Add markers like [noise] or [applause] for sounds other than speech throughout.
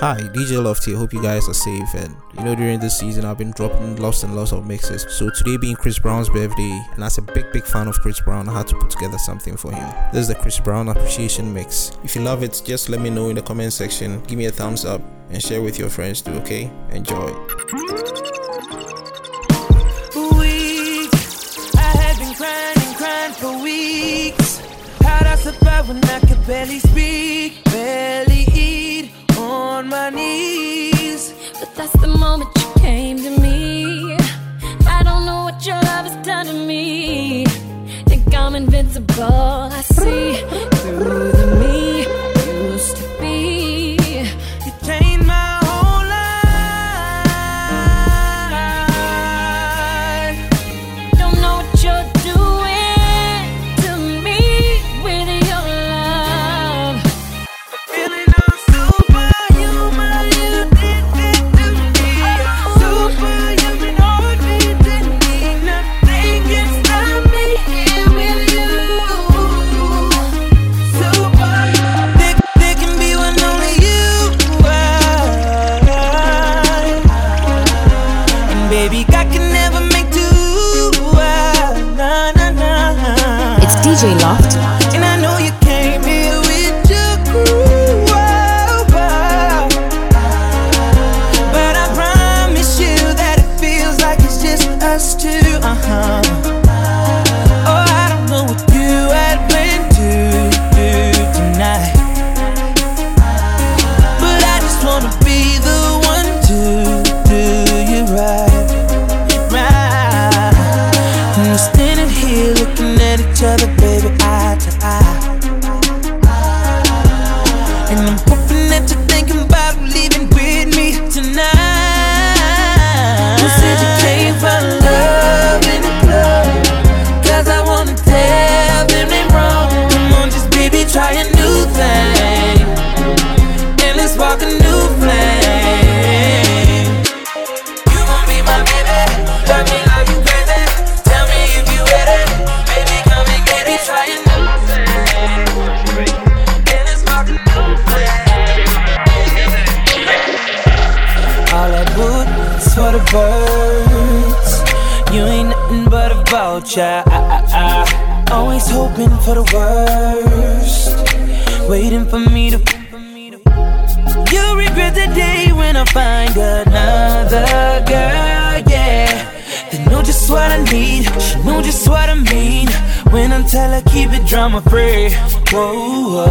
Hi, DJ Lofty. Hope you guys are safe. And you know, during this season, I've been dropping lots and lots of mixes. So today being Chris Brown's birthday, and as a big, big fan of Chris Brown, I had to put together something for him. This is the Chris Brown Appreciation Mix. If you love it, just let me know in the comment section. Give me a thumbs up and share with your friends too. Okay? Enjoy. When I could barely speak, barely eat on my knees? But that's the moment you came to me. I don't know what your love has done to me. Think I'm invincible. I see through the me DJ Loft. Keep it drama free, whoa.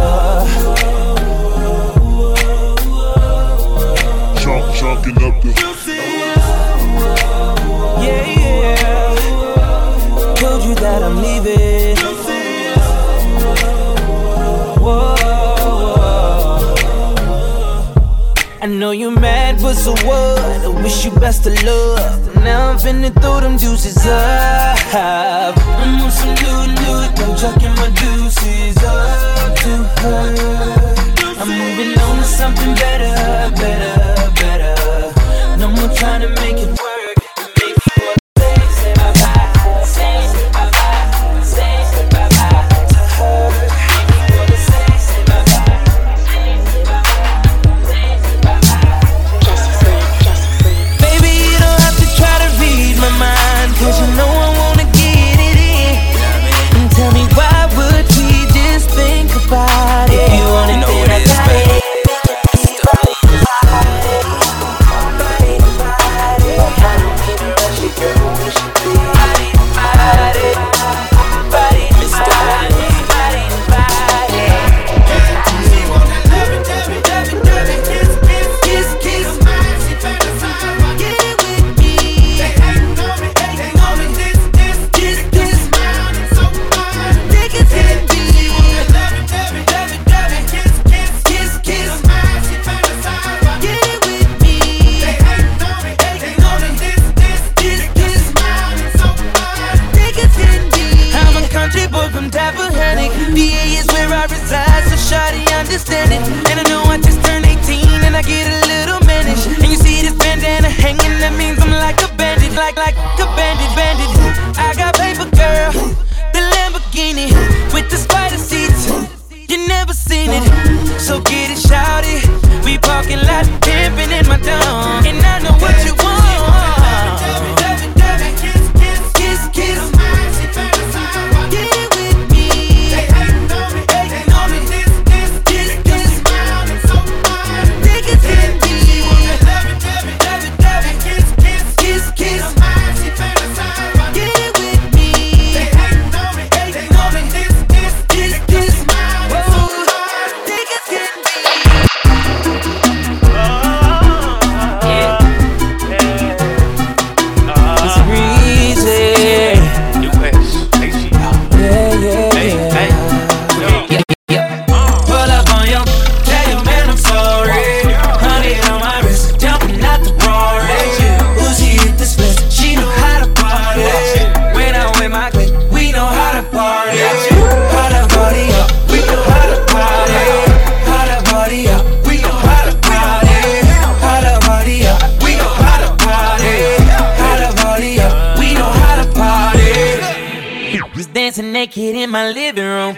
Chunk, chunking up the. Yeah, yeah. Told you that I'm leaving. Whoa. I know you're mad, but so what? I wish you best of luck. Now I'm finna throw them juices up. I'm on some new, new. I'm chucking my deuces up to her. I'm moving on to something better, better, better. No more trying to make it work. Naked in my living room.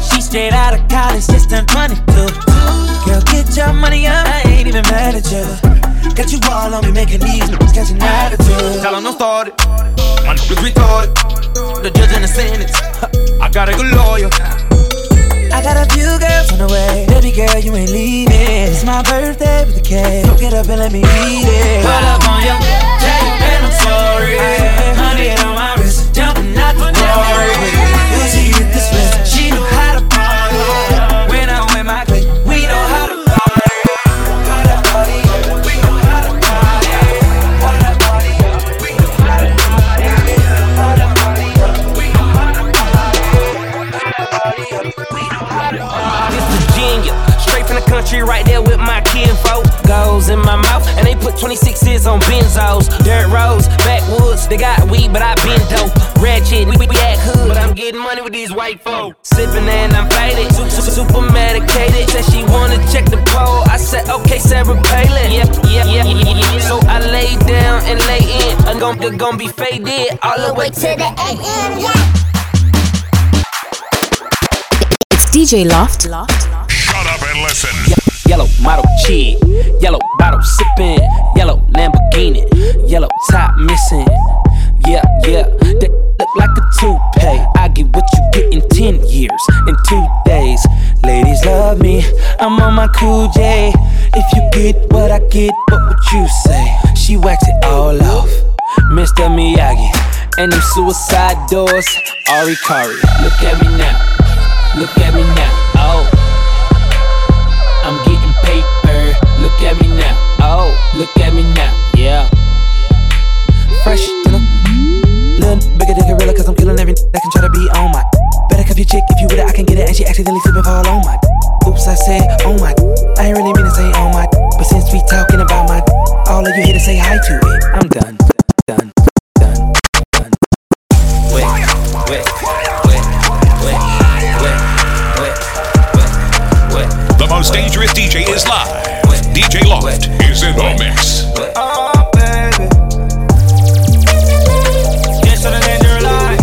She straight out of college, just turned 22. Girl, get your money up, I ain't even mad at you. Got you all on me, making these niggas catch an attitude. Tell 'em don't start it, my niggas retarded. The judge and the sentence, I got a good lawyer. I got a few girls on the way. Baby girl, you ain't leaving. It's my birthday with the cake. Don't get up and let me eat it. Pull up on your tell you I'm sorry. Honey on my wrist, jumping out the glory. Country, right there with my kinfolk. Goes in my mouth, and they put 26s on benzos. Dirt roads, backwoods, they got weed, but I been dope. Ratchet, we, we, we act hood, but I'm getting money with these white folk. Sipping and I'm faded, su- su- super medicated. Said she wanna check the pole, I said, okay, Sarah Palin. Yeah, yeah, yeah, yeah, yeah. So I lay down and lay in. I'm gon' gon' be faded all the way to the AM, yeah. It's DJ Loft. Shut up and listen. Yellow model chick, yellow bottle sipping, yellow Lamborghini, yellow top missing. Yeah, yeah, that look like a toupee. I get what you get in 10 years, in two days. Ladies love me, I'm on my cool J. If you get what I get, what would you say? She wax it all off, Mr. Miyagi. And them suicide doors, Ari Kari. Look at me now, look at me now, oh. Look at me now. Yeah. Fresh to the little bigger than gorilla, cause I'm killing every that can try to be on my. Better cuff your chick if you with it, I can get it, and she accidentally slip and fall on my. Oops, I said, oh my. I ain't really mean to say oh my, but since we talking about my, all of you here to say hi to it. I'm done, done, done, done. Wait, wait, wait, wait, wait, wait, wait, wait. The most dangerous DJ is live. DJ Loft in the mix. Oh, baby. Just tryna change your life.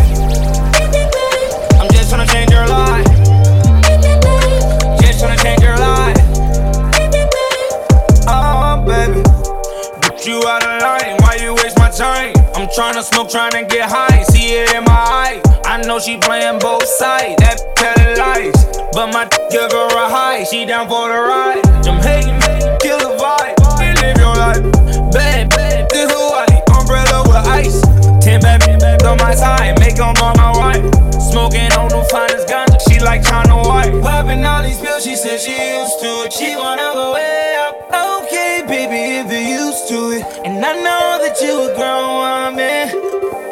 I'm just tryna change your life. Just tryna change your life. Oh, baby. Get you line. Why you waste my time? I'm tryna smoke, tryna get high. See it in my eye. I know she playing both sides. That telling lies. But my [laughs] give her a high. She down for the ride. I'm hating, life. Bad, bad, this Hawaii. Umbrella with ice. Ten bad men on my side. Make them all my wife. Smoking on the finest ganja. She like China White. Popping all these pills. She said she used to it. She wanna go way up. Okay, baby, if you're used to it. And I know that you a grown woman.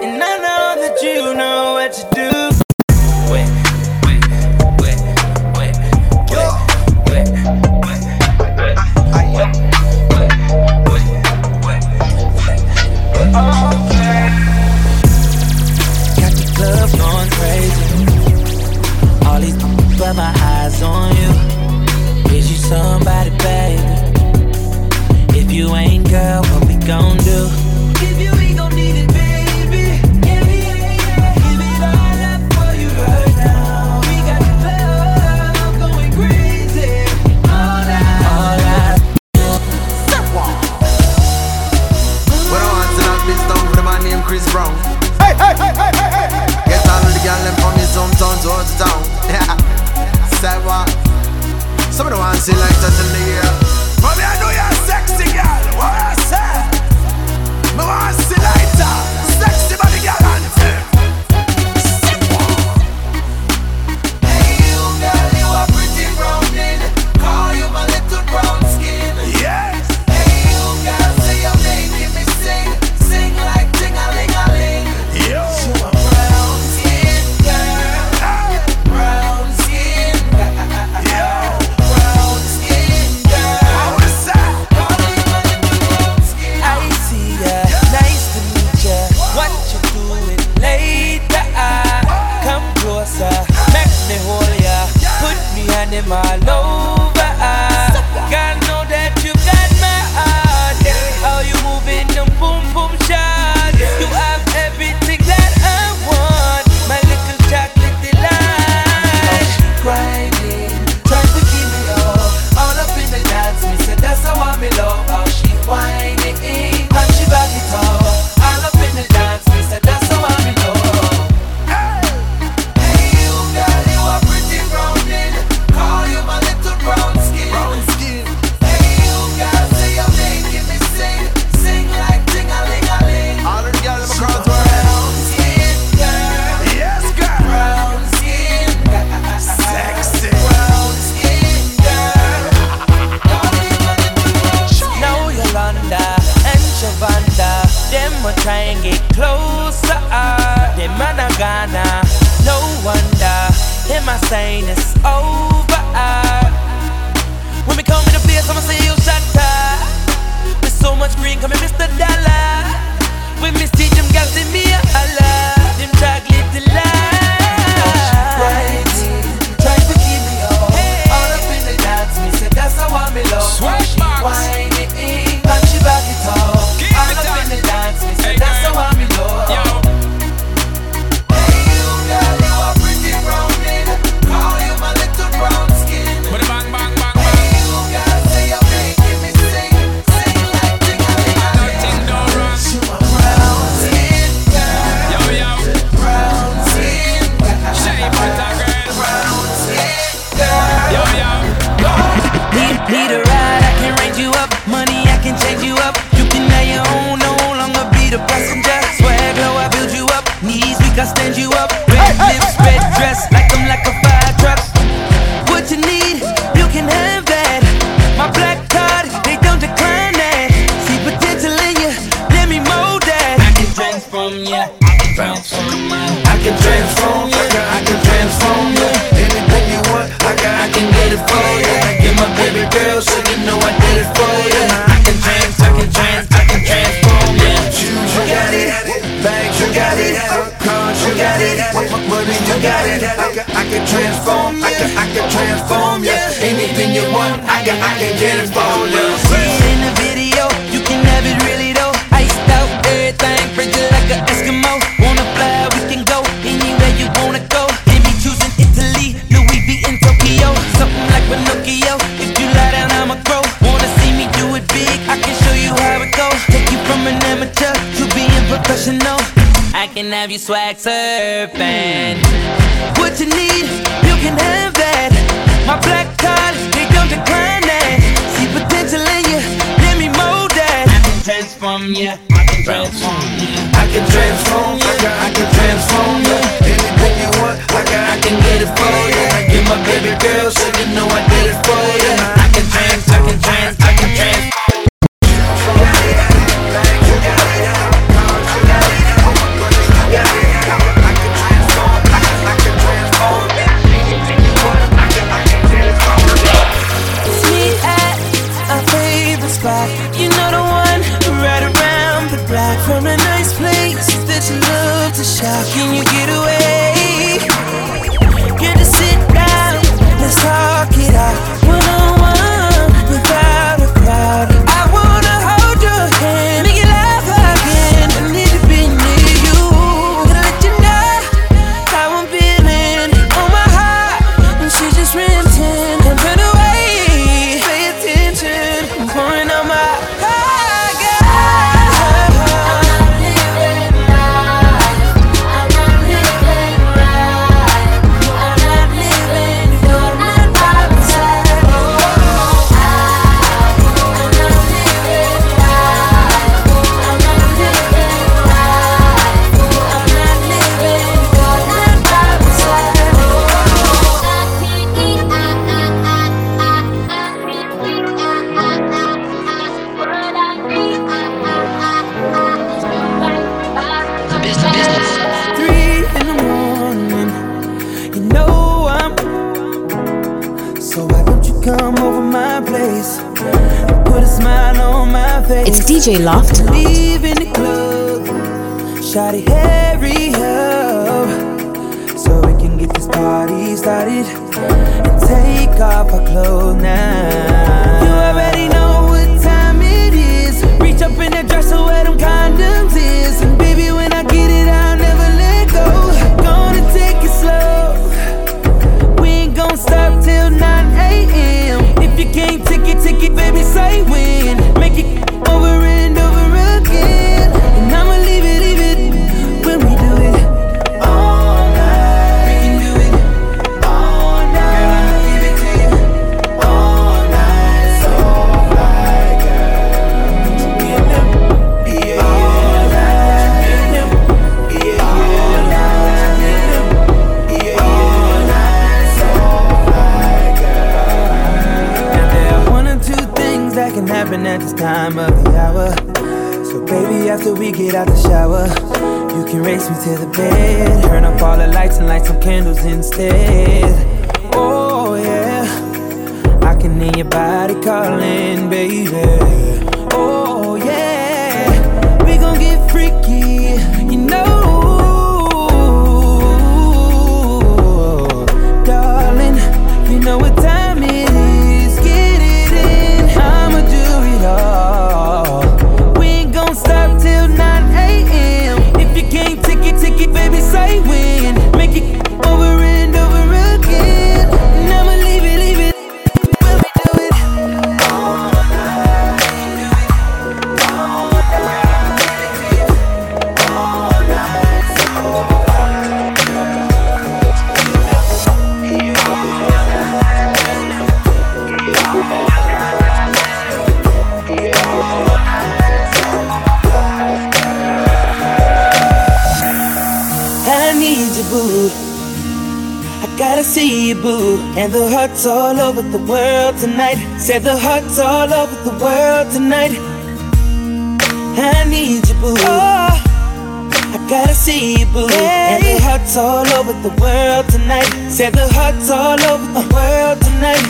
And I know that you know what to do. All these but my eyes on you. Is you somebody, baby? swag surfing. What you need, you can have. It's DJ Loft. The club, hurry up, so we can get this party started and take off our clothes now. get out the shower. You can race me to the bed. Turn up all the lights and light some candles instead. Oh, yeah. I can hear your body calling, baby. Oh, yeah. We gon' get freaky, you know. Darling, you know it's And the hearts all over the world tonight. Said the hearts all over the world tonight. I need you, boo. Oh. I gotta see you, boo. And the hearts all over the world tonight. Said the hearts all over the world tonight.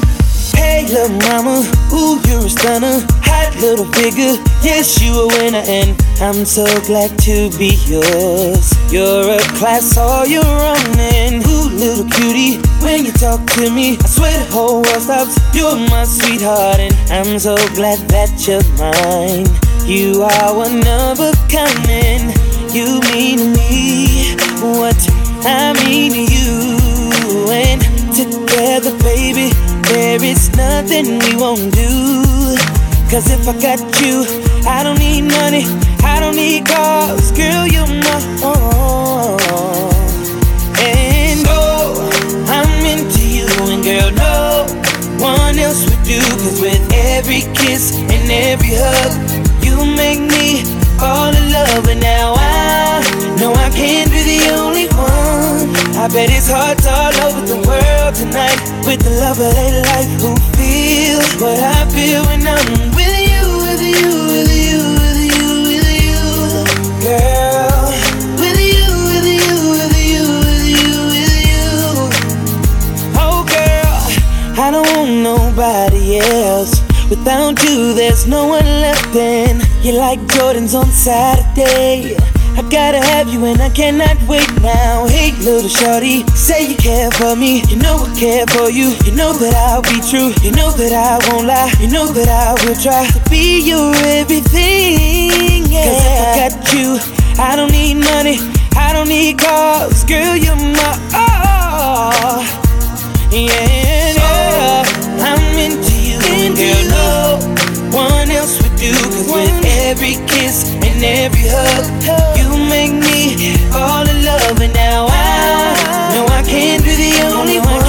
Hey, little mama, ooh, you're a stunner. Hot little figure, yes, you a winner, and I'm so glad to be yours. You're a class all your own, and ooh, little cutie, when you talk to me, I swear the whole world stops. You're my sweetheart, and I'm so glad that you're mine. You are one of a kind, and you mean to me what I mean to you, and together, baby. There is nothing we won't do. Cause if I got you, I don't need money, I don't need cars. Girl, you're my own. One else would do. Cause with every kiss and every hug, you make me fall in love. And now I know I can't be the only one. I bet it's hearts all over the world tonight with the love of their life who feel what I feel when I'm with you, with you, with you, nobody else. Without you, there's no one left. And you're like Jordans on Saturday. I gotta have you and I cannot wait now. Hey, little shorty, say you care for me. You know I care for you. You know that I'll be true. You know that I won't lie. You know that I will try to be your everything. Yeah. Cause if I got you, I don't need money. I don't need cars. Girl, you're my all. Yeah. And girl, no one else would do. Cause with every kiss and every hug, you make me fall in love. And now I know I can't be the only one.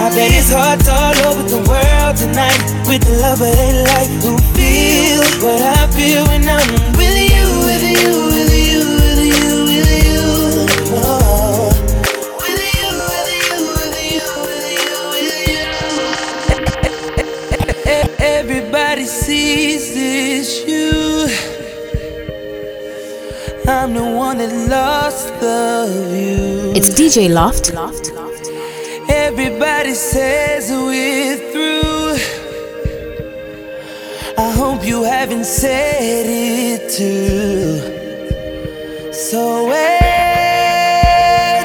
I bet it's hearts all over the world tonight with the love of their life who feel what I feel when I'm I'm the one that lost the view. It's DJ Loft. Everybody says we're through. I hope you haven't said it too. So where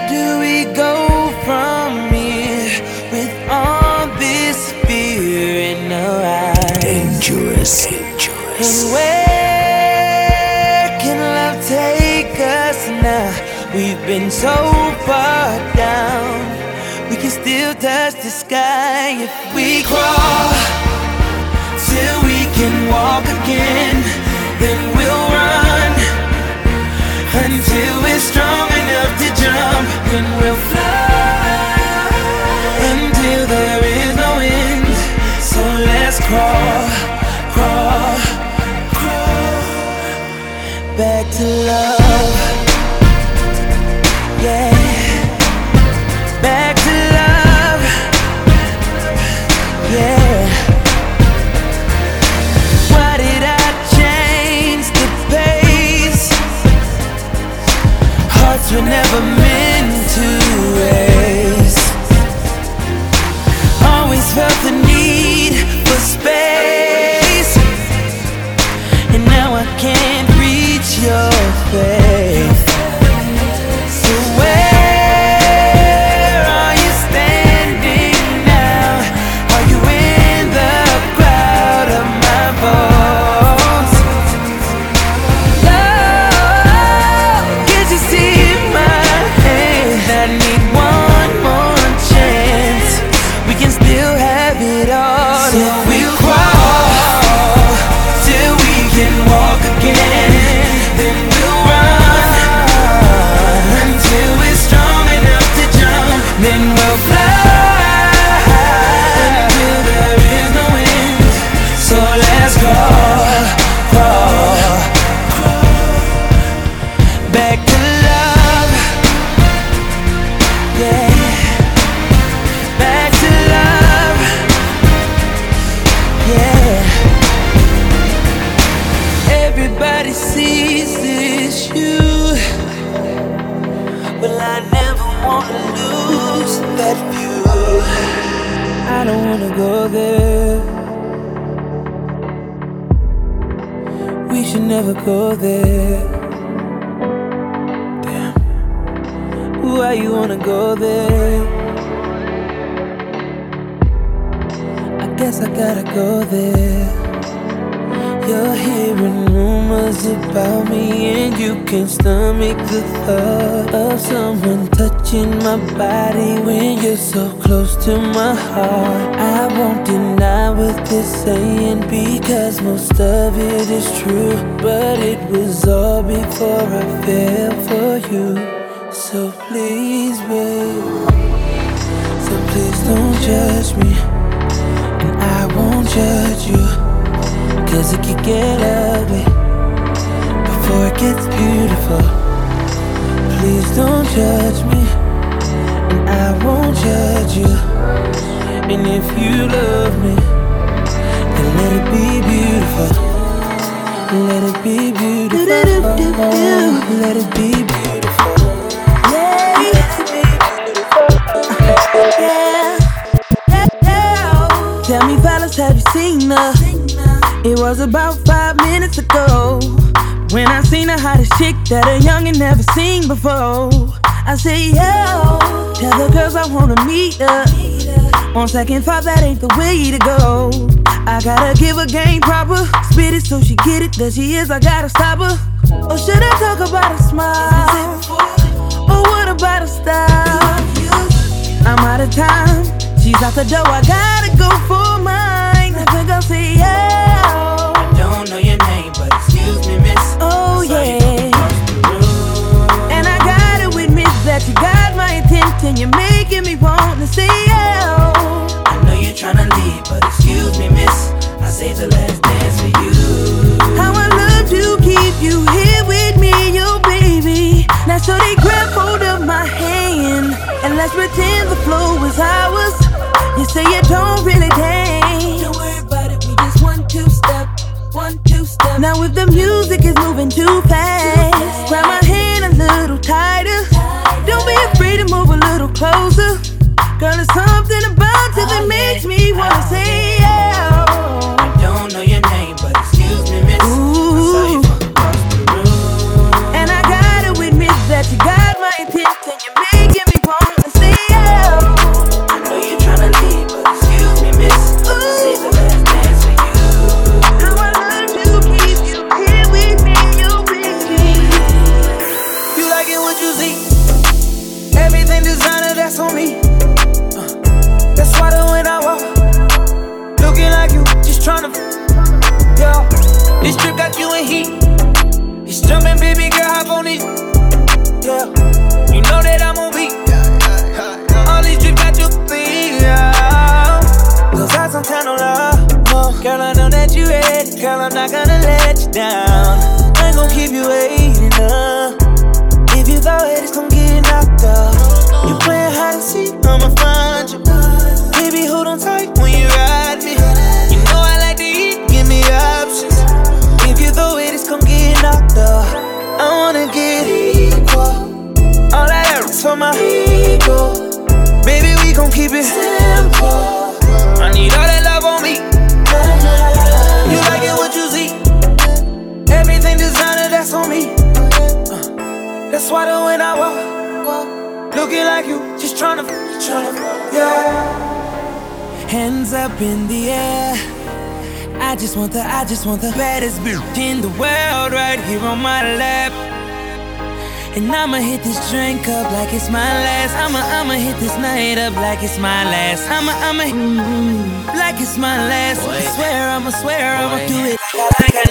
do we go from here with all this fear in our eyes? Dangerous. Dangerous. So far down. We can still touch the sky if we crawl till we can walk again. Then we'll run until we're strong enough to jump. Then we'll fly until there is no end. So let's crawl, crawl, crawl back to love. Guess I gotta go there. You're hearing rumors about me, and you can't stomach the thought of someone touching my body when you're so close to my heart. I won't deny what they're saying because most of it is true, but it was all before I fell for you. So please, babe, so please don't judge me, judge you. Cause it could get ugly before it gets beautiful. Please don't judge me, and I won't judge you. And if you love me, then let it be beautiful. Let it be beautiful. Let it be beautiful. Fellas, have you seen her? It was about five minutes ago when I seen the hottest chick that a youngin' never seen before. I say, yo, tell the girls I wanna meet her. On second thought, that ain't the way to go. I gotta give her game proper, spit it so she get it. There she is, I gotta stop her. Or should I talk about a smile? Or what about a style? I'm out of time. She's out the door. I gotta go for mine. Think I'll say yeah. I don't know your name, but excuse me, miss. Oh you yeah. And I gotta admit that you got my attention. You're making me wanna say yeah. I know you're tryna leave, but excuse me, miss. I saved the last dance for you. How I love to keep you here with me, yo baby. Now so they grab hold of my hand and let's pretend the flow is ours. You say you don't really dance. Now if the music is moving too fast, grab my hand a little tighter. Don't be afraid to move a little closer. Girl, there's something about you that makes me wanna say in the air. I just want the, I just want the baddest bitch in the world right here on my lap. And I'ma hit this drink up like it's my last. I'ma, I'ma hit this night up like it's my last. I'ma, I'ma, mm, like it's my last. I swear, I'ma swear, I'ma do it like I, like I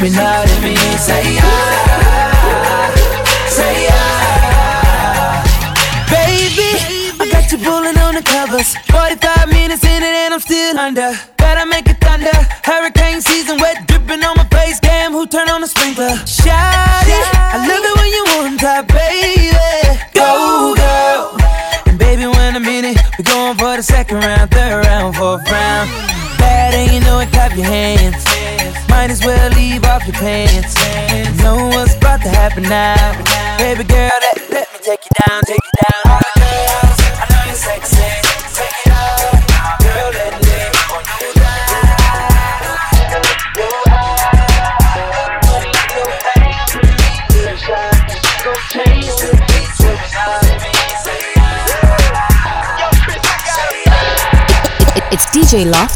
me know let me say ah, say ah. Baby, I got you pulling on the covers. 45 minutes in it and I'm still under. Taylor.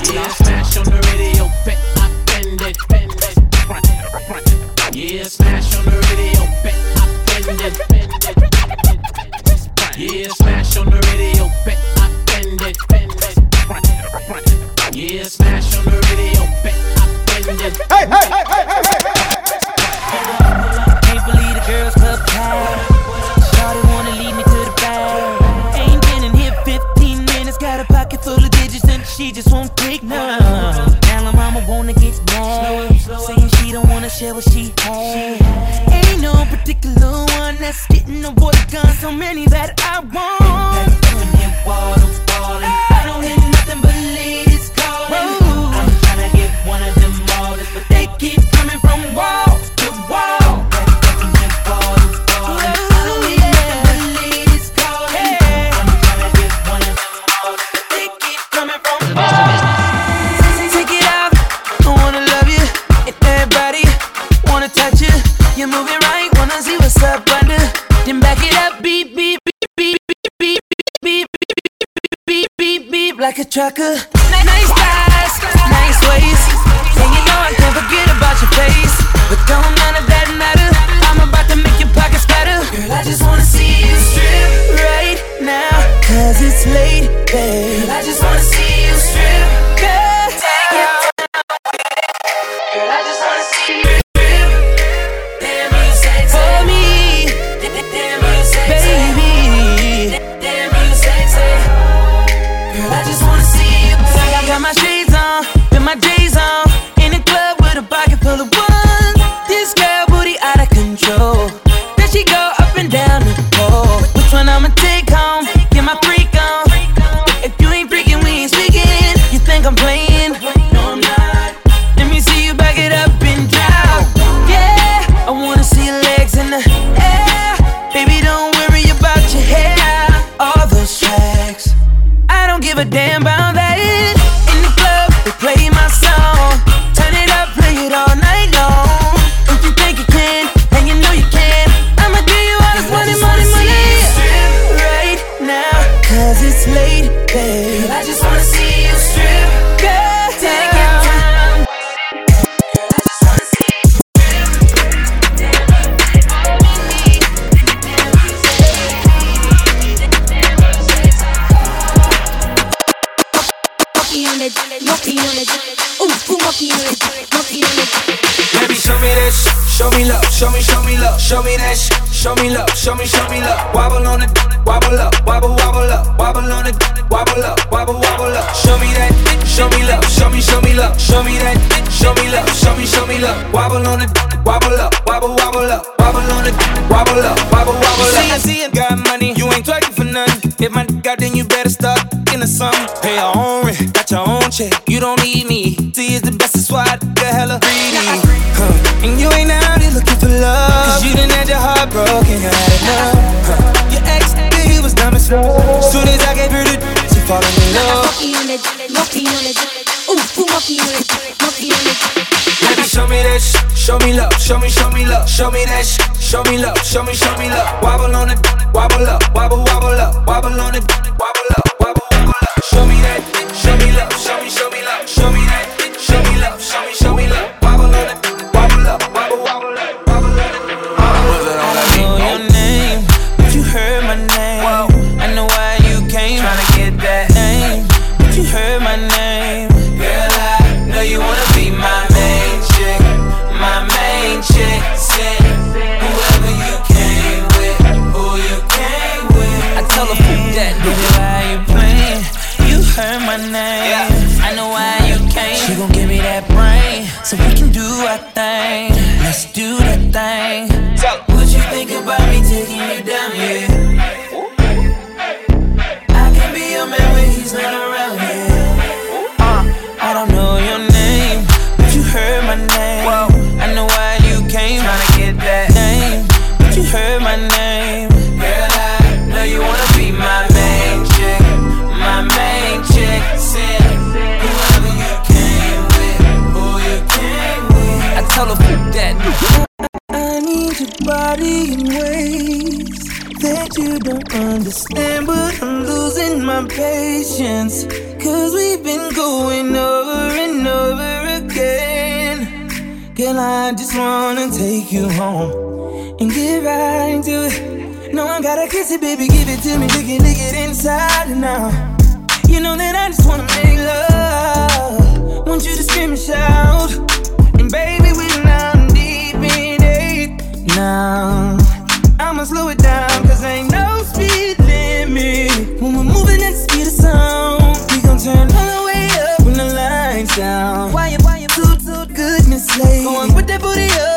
tracker. Nice, nice guys, nice ways. Wobble on it, wobble up, wobble, wobble up. Show me that, show me love, show me, show me love, show me that, show me love, show me, show me love. Wobble on it, wobble up, wobble, wobble up, wobble on it, wobble up, wobble, wobble up. See I see you got money, you ain't twerking for nothing. If my dick out, then you better stop into something. Pay your own rent, got your own check, you don't need me. See, it's the best, that's why I got hella greedy. Huh. And you ain't out here looking for love, cause you done had your heart broken, had enough. Huh. Soon as I gave her the, she falling in love. Baby, show me that sh- show me love, show me, show me love, show me that sh- show me love, show me, show me love. Wobble on it, wobble up, wobble, wobble up, wobble on it, wobble up, wobble, wobble up. Show me that, ways that you don't understand, but I'm losing my patience. Cause we've been going over and over again. Girl, I just wanna take you home and get right into it. No, I gotta kiss it, baby, give it to me, lick it, lick it inside and out. You know that I just wanna make love. Want you to scream and shout. And baby, we're now deep in it. Now, I'ma slow it down, cause ain't no speed limit. When we're moving at the speed of sound, we gon' turn all the way up when the lights down. Why you, why you, toot, toot, goodness, lady. Go on, put that booty up,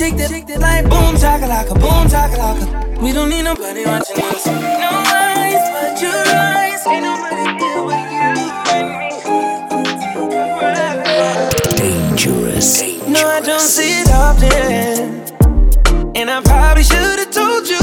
Shake that, shake that like boom, chakalaka, boom, chakalaka. We don't need nobody watching us. No eyes but your eyes. Ain't nobody but you. Dangerous. No, I don't see it often. And I probably should've told you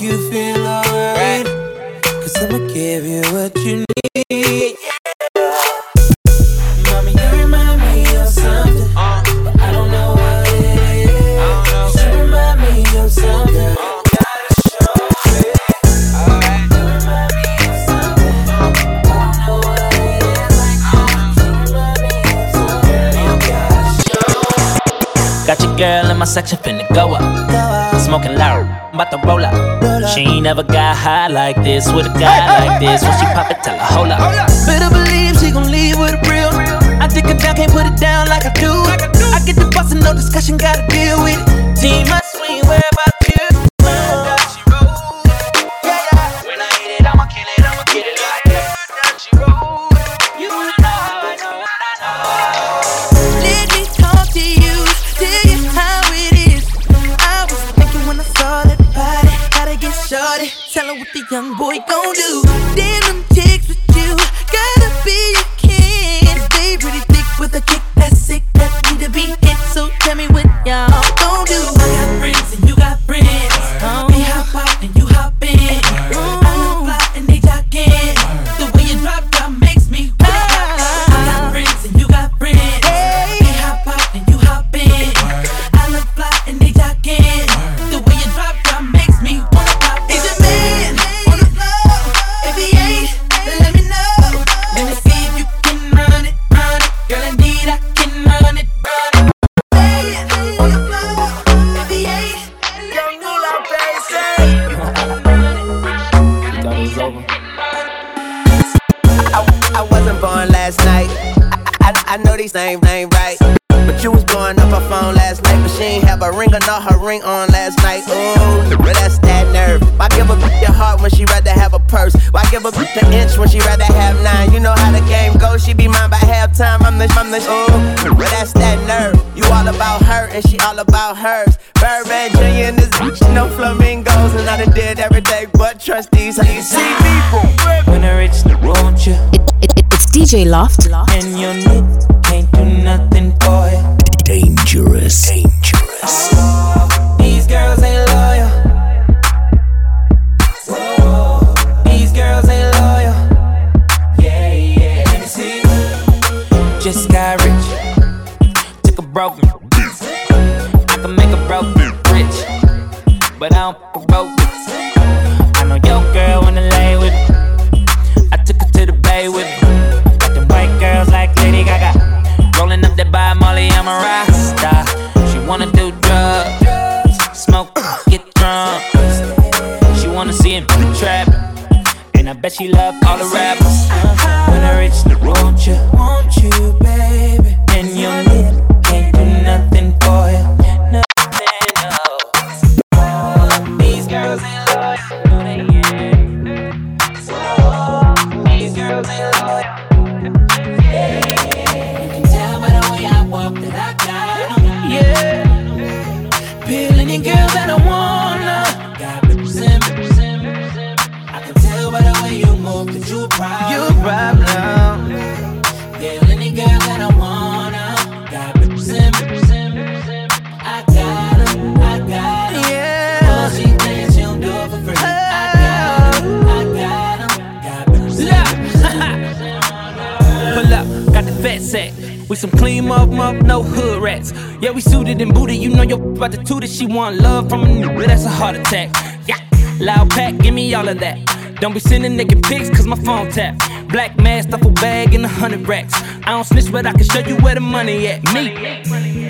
make you feel alright. Cause I'ma give you what you need. Got your girl in my section finna go up. Smoking loud, about to roll up. She ain't never got high like this with a guy like this. When she pop it, tell her hold up. Better believe she gon' leave with a real. I take her down, can't put it down like I do. I get the boss and no discussion, gotta deal with it. Team, I swing, where about I wasn't born last night. I, I, I know these names, name, on last night, but she ain't have a ring or not her ring on last night. Ooh, but that's that nerve. Why give a bitch your heart when she rather have a purse? Why give a bitch an inch when she rather have nine? You know how the game goes, she be mine by halftime. I'm the, I'm the, ooh, but that's that nerve. You all about her and she all about hers. Birdman Jr. and this bitch, no flamingos, and I done did everything but trust these. How you see me? When I reach the want you. It, it, it, it's DJ Loft. And your nigga can't do nothing for you. Dangerous. Dangerous. These girls ain't loyal. These girls ain't loyal. Yeah, yeah. Let me see. Just got rich. Took a broken. I can make a broken rich. But I don't broke. I know your girl wanna lay with me. I took her to the bay with me. Got them white girls like Lady Gaga. Rolling up that by Molly, I'm a rasta. She wanna do drugs, smoke, [coughs] get drunk. She wanna see him trap. And I bet she love all the rappers. When I reach the want you, want you, baby. And your We some clean muff, no hood rats. Yeah, we suited and booted. You know your about the toot it. She want love from a nigga, that's a heart attack. Yeah, loud pack, give me all of that. Don't be sending naked pics, cause my phone tap. Black mask, duffel bag, and a hundred racks. I don't snitch, but I can show you where the money at. Me,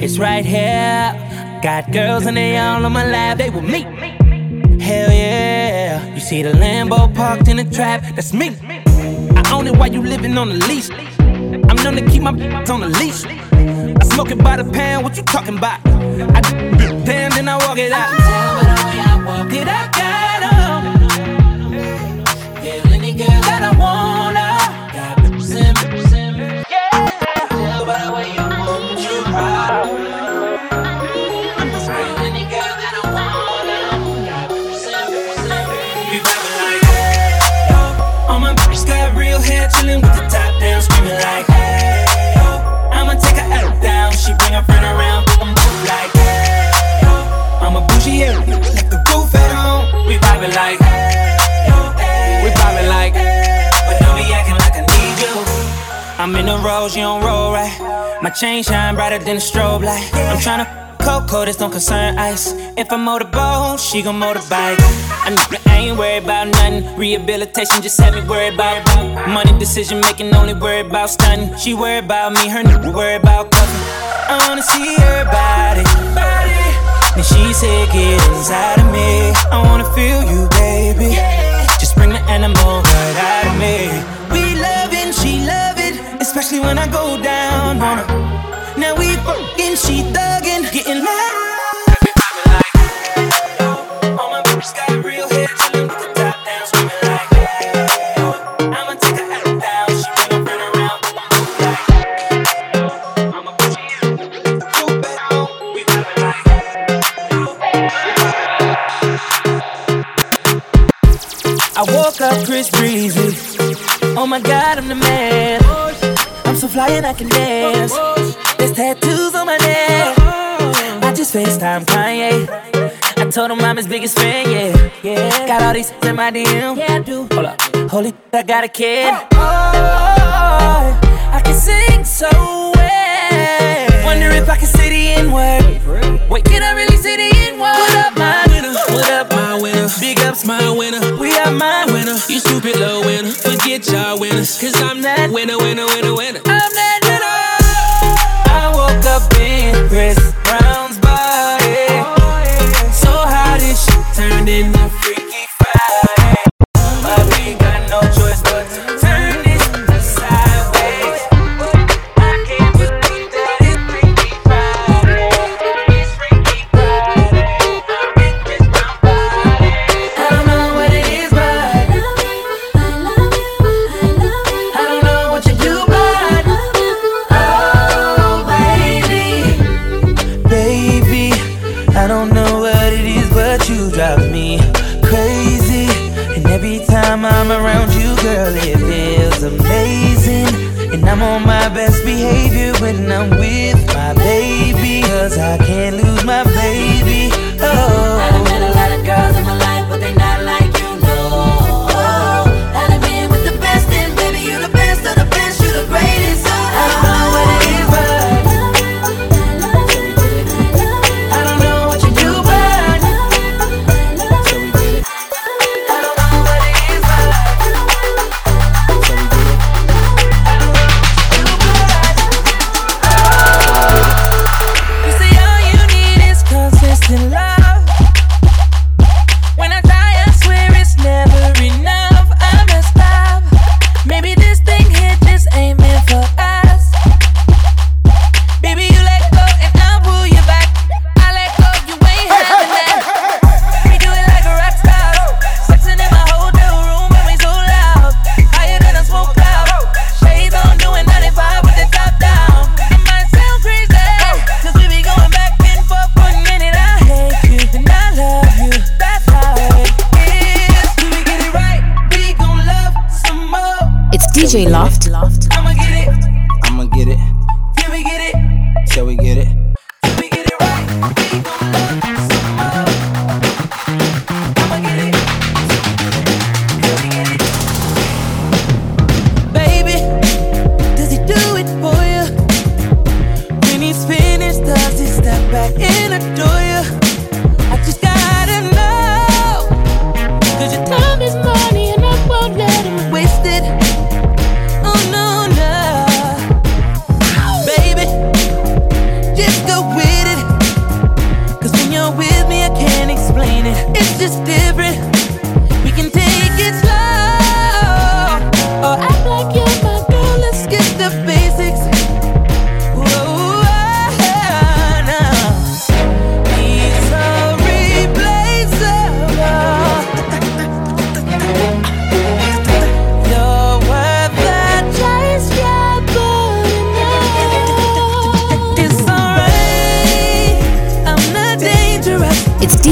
it's right here. Got girls and they all on my lap, they with me. Hell yeah. You see the Lambo parked in the trap, that's me. I own it while you living on the leash. Known to keep my on the leash. I smoke it by the pound, what you talking about? I damn, then I walk it out. Did I got 'em? Yeah, any girl that I wanna. Got represent, represent, represent. Yeah. Tell by the way you move, you I. Got bitches real hair, chillin' with the top down, screaming like, bring her friend around, I'm move like, hey, yo. I'm a bougie here, left the roof at home. We vibing like, hey, yo, hey. We vibing like, hey, but don't be acting like I need you. I'm in the rose, you don't roll right. My chain shine brighter than a strobe light. I'm tryna Coco, this don't concern ice. If I motorboat, she gon' motorbike. I, I ain't worried about nothing. Rehabilitation just had me worried about money. Decision making, only worried about stunning. She worried about me, her nigga worried about cuffing. I wanna see her body. and she said, get inside of me. I wanna feel you, baby. Just bring the animal right out of me. We loving, she love it, especially when I go down on her. Now we fucking, she thuggin', getting loud. Up Chris Breezy. Oh my god, I'm the man. I'm so fly and I can dance. There's tattoos on my neck. I just FaceTime Kanye. I told him I'm his biggest fan, yeah. yeah. Got all these in my DM. Yeah, I do. Hold up. Holy, I got a kid. Oh, oh, oh, oh. I can sing so well. Wonder if I can say the N word. Wait, can I really say the N word? What up, my winner? What up, my winner? Big ups, my winner. We are my winner. You stupid little winner. Forget y'all winners. Cause I'm that winner, winner, winner, winner. I'm that winner. I woke up in Chris Brown's body. So how this shit turned into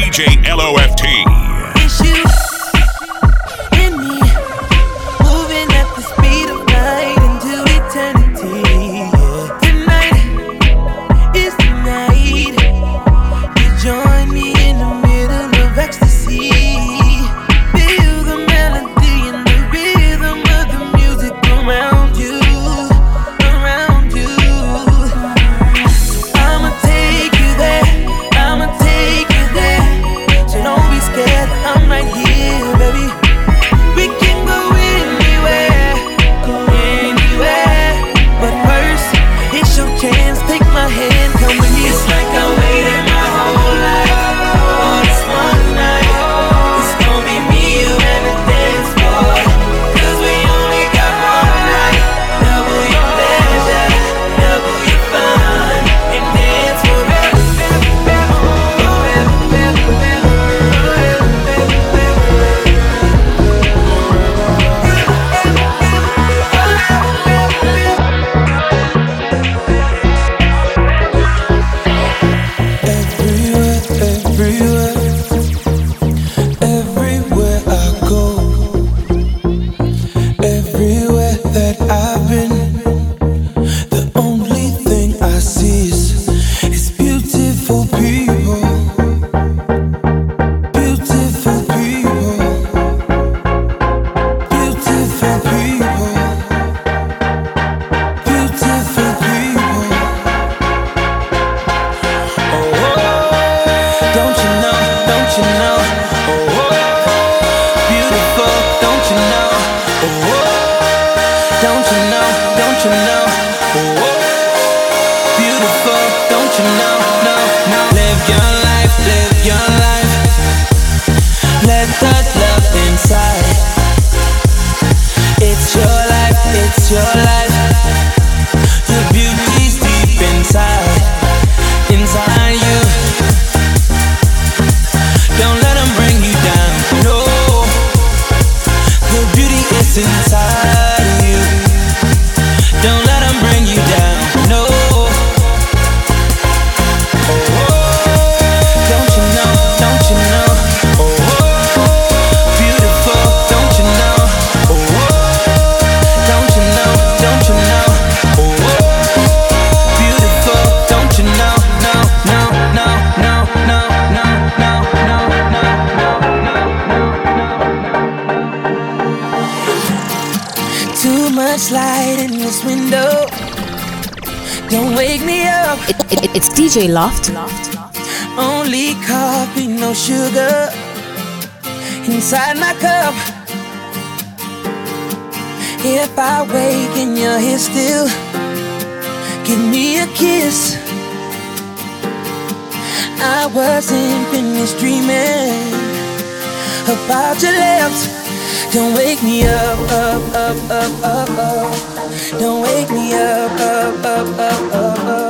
DJ LOFT. DJ Loft. Only coffee, no sugar inside my cup. If I wake and you're here still, give me a kiss. I wasn't finished dreaming about your lips. Don't wake me up, up, up, up, up, up. Don't wake me up, up, up, up, up, up.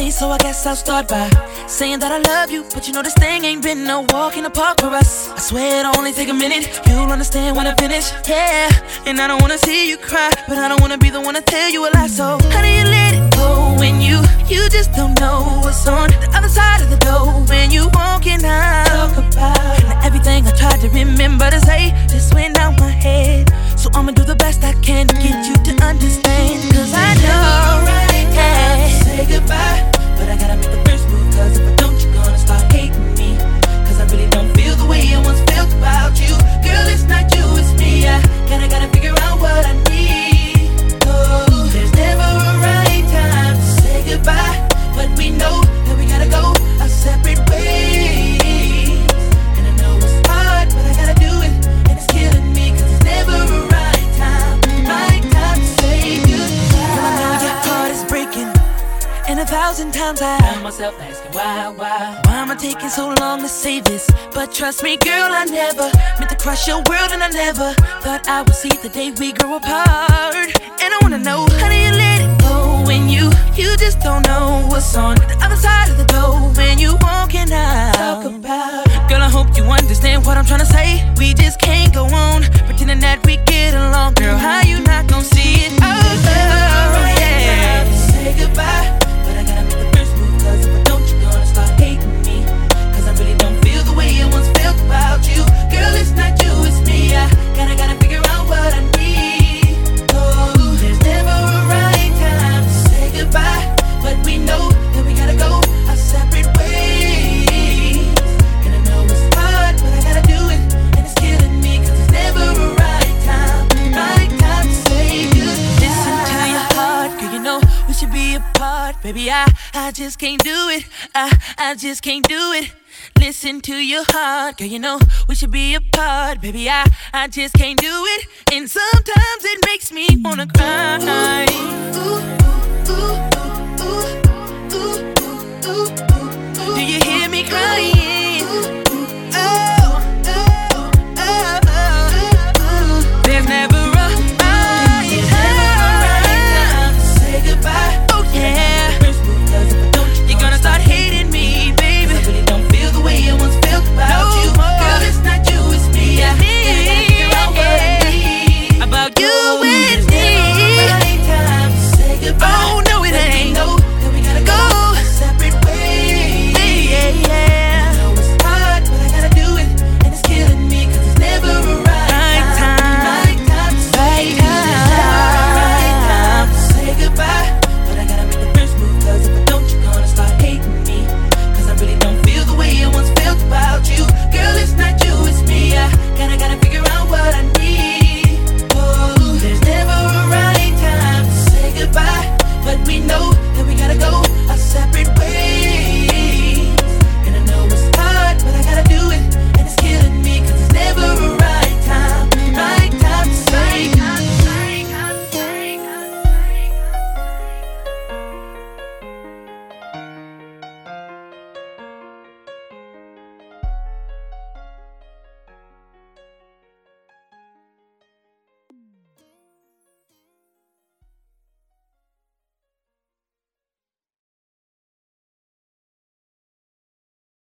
say, so I guess I'll start by saying that I love you. But you know this thing ain't been no walk in the park for us. I swear it'll only take a minute. You'll understand when I finish. Yeah, and I don't wanna see you cry, but I don't wanna be the one to tell you a lie. So how do you let it go when you you just don't know what's on the other side of the door when you walking out? Talk about now everything I tried to remember to say just went out my head. So I'ma do the best I can to get you to understand. Cause I know, yeah. say goodbye, but I gotta make the first move, cause if I don't, you're gonna start hating me. Cause I really don't feel the way I once felt about you. Girl, it's not you, it's me. I kinda gotta thousand times I Found myself asking why, why? Why am I taking so long to say this? But trust me, girl, I never meant to crush your world, and I never thought I would see the day we grow apart. And I wanna know how do you let it go when you you just don't know what's on the other side of the door when you walking out. Talk about Girl, I hope you understand what I'm trying to say. We just can't go on pretending that we get along. Girl, how you not gonna see it? Oh, oh, oh yeah. Say goodbye, baby. I, I just can't do it. I, I just can't do it. Listen to your heart, girl. You know we should be apart, baby. I, I just can't do it. And sometimes it makes me wanna cry. Ooh, ooh, ooh, Do you hear me crying?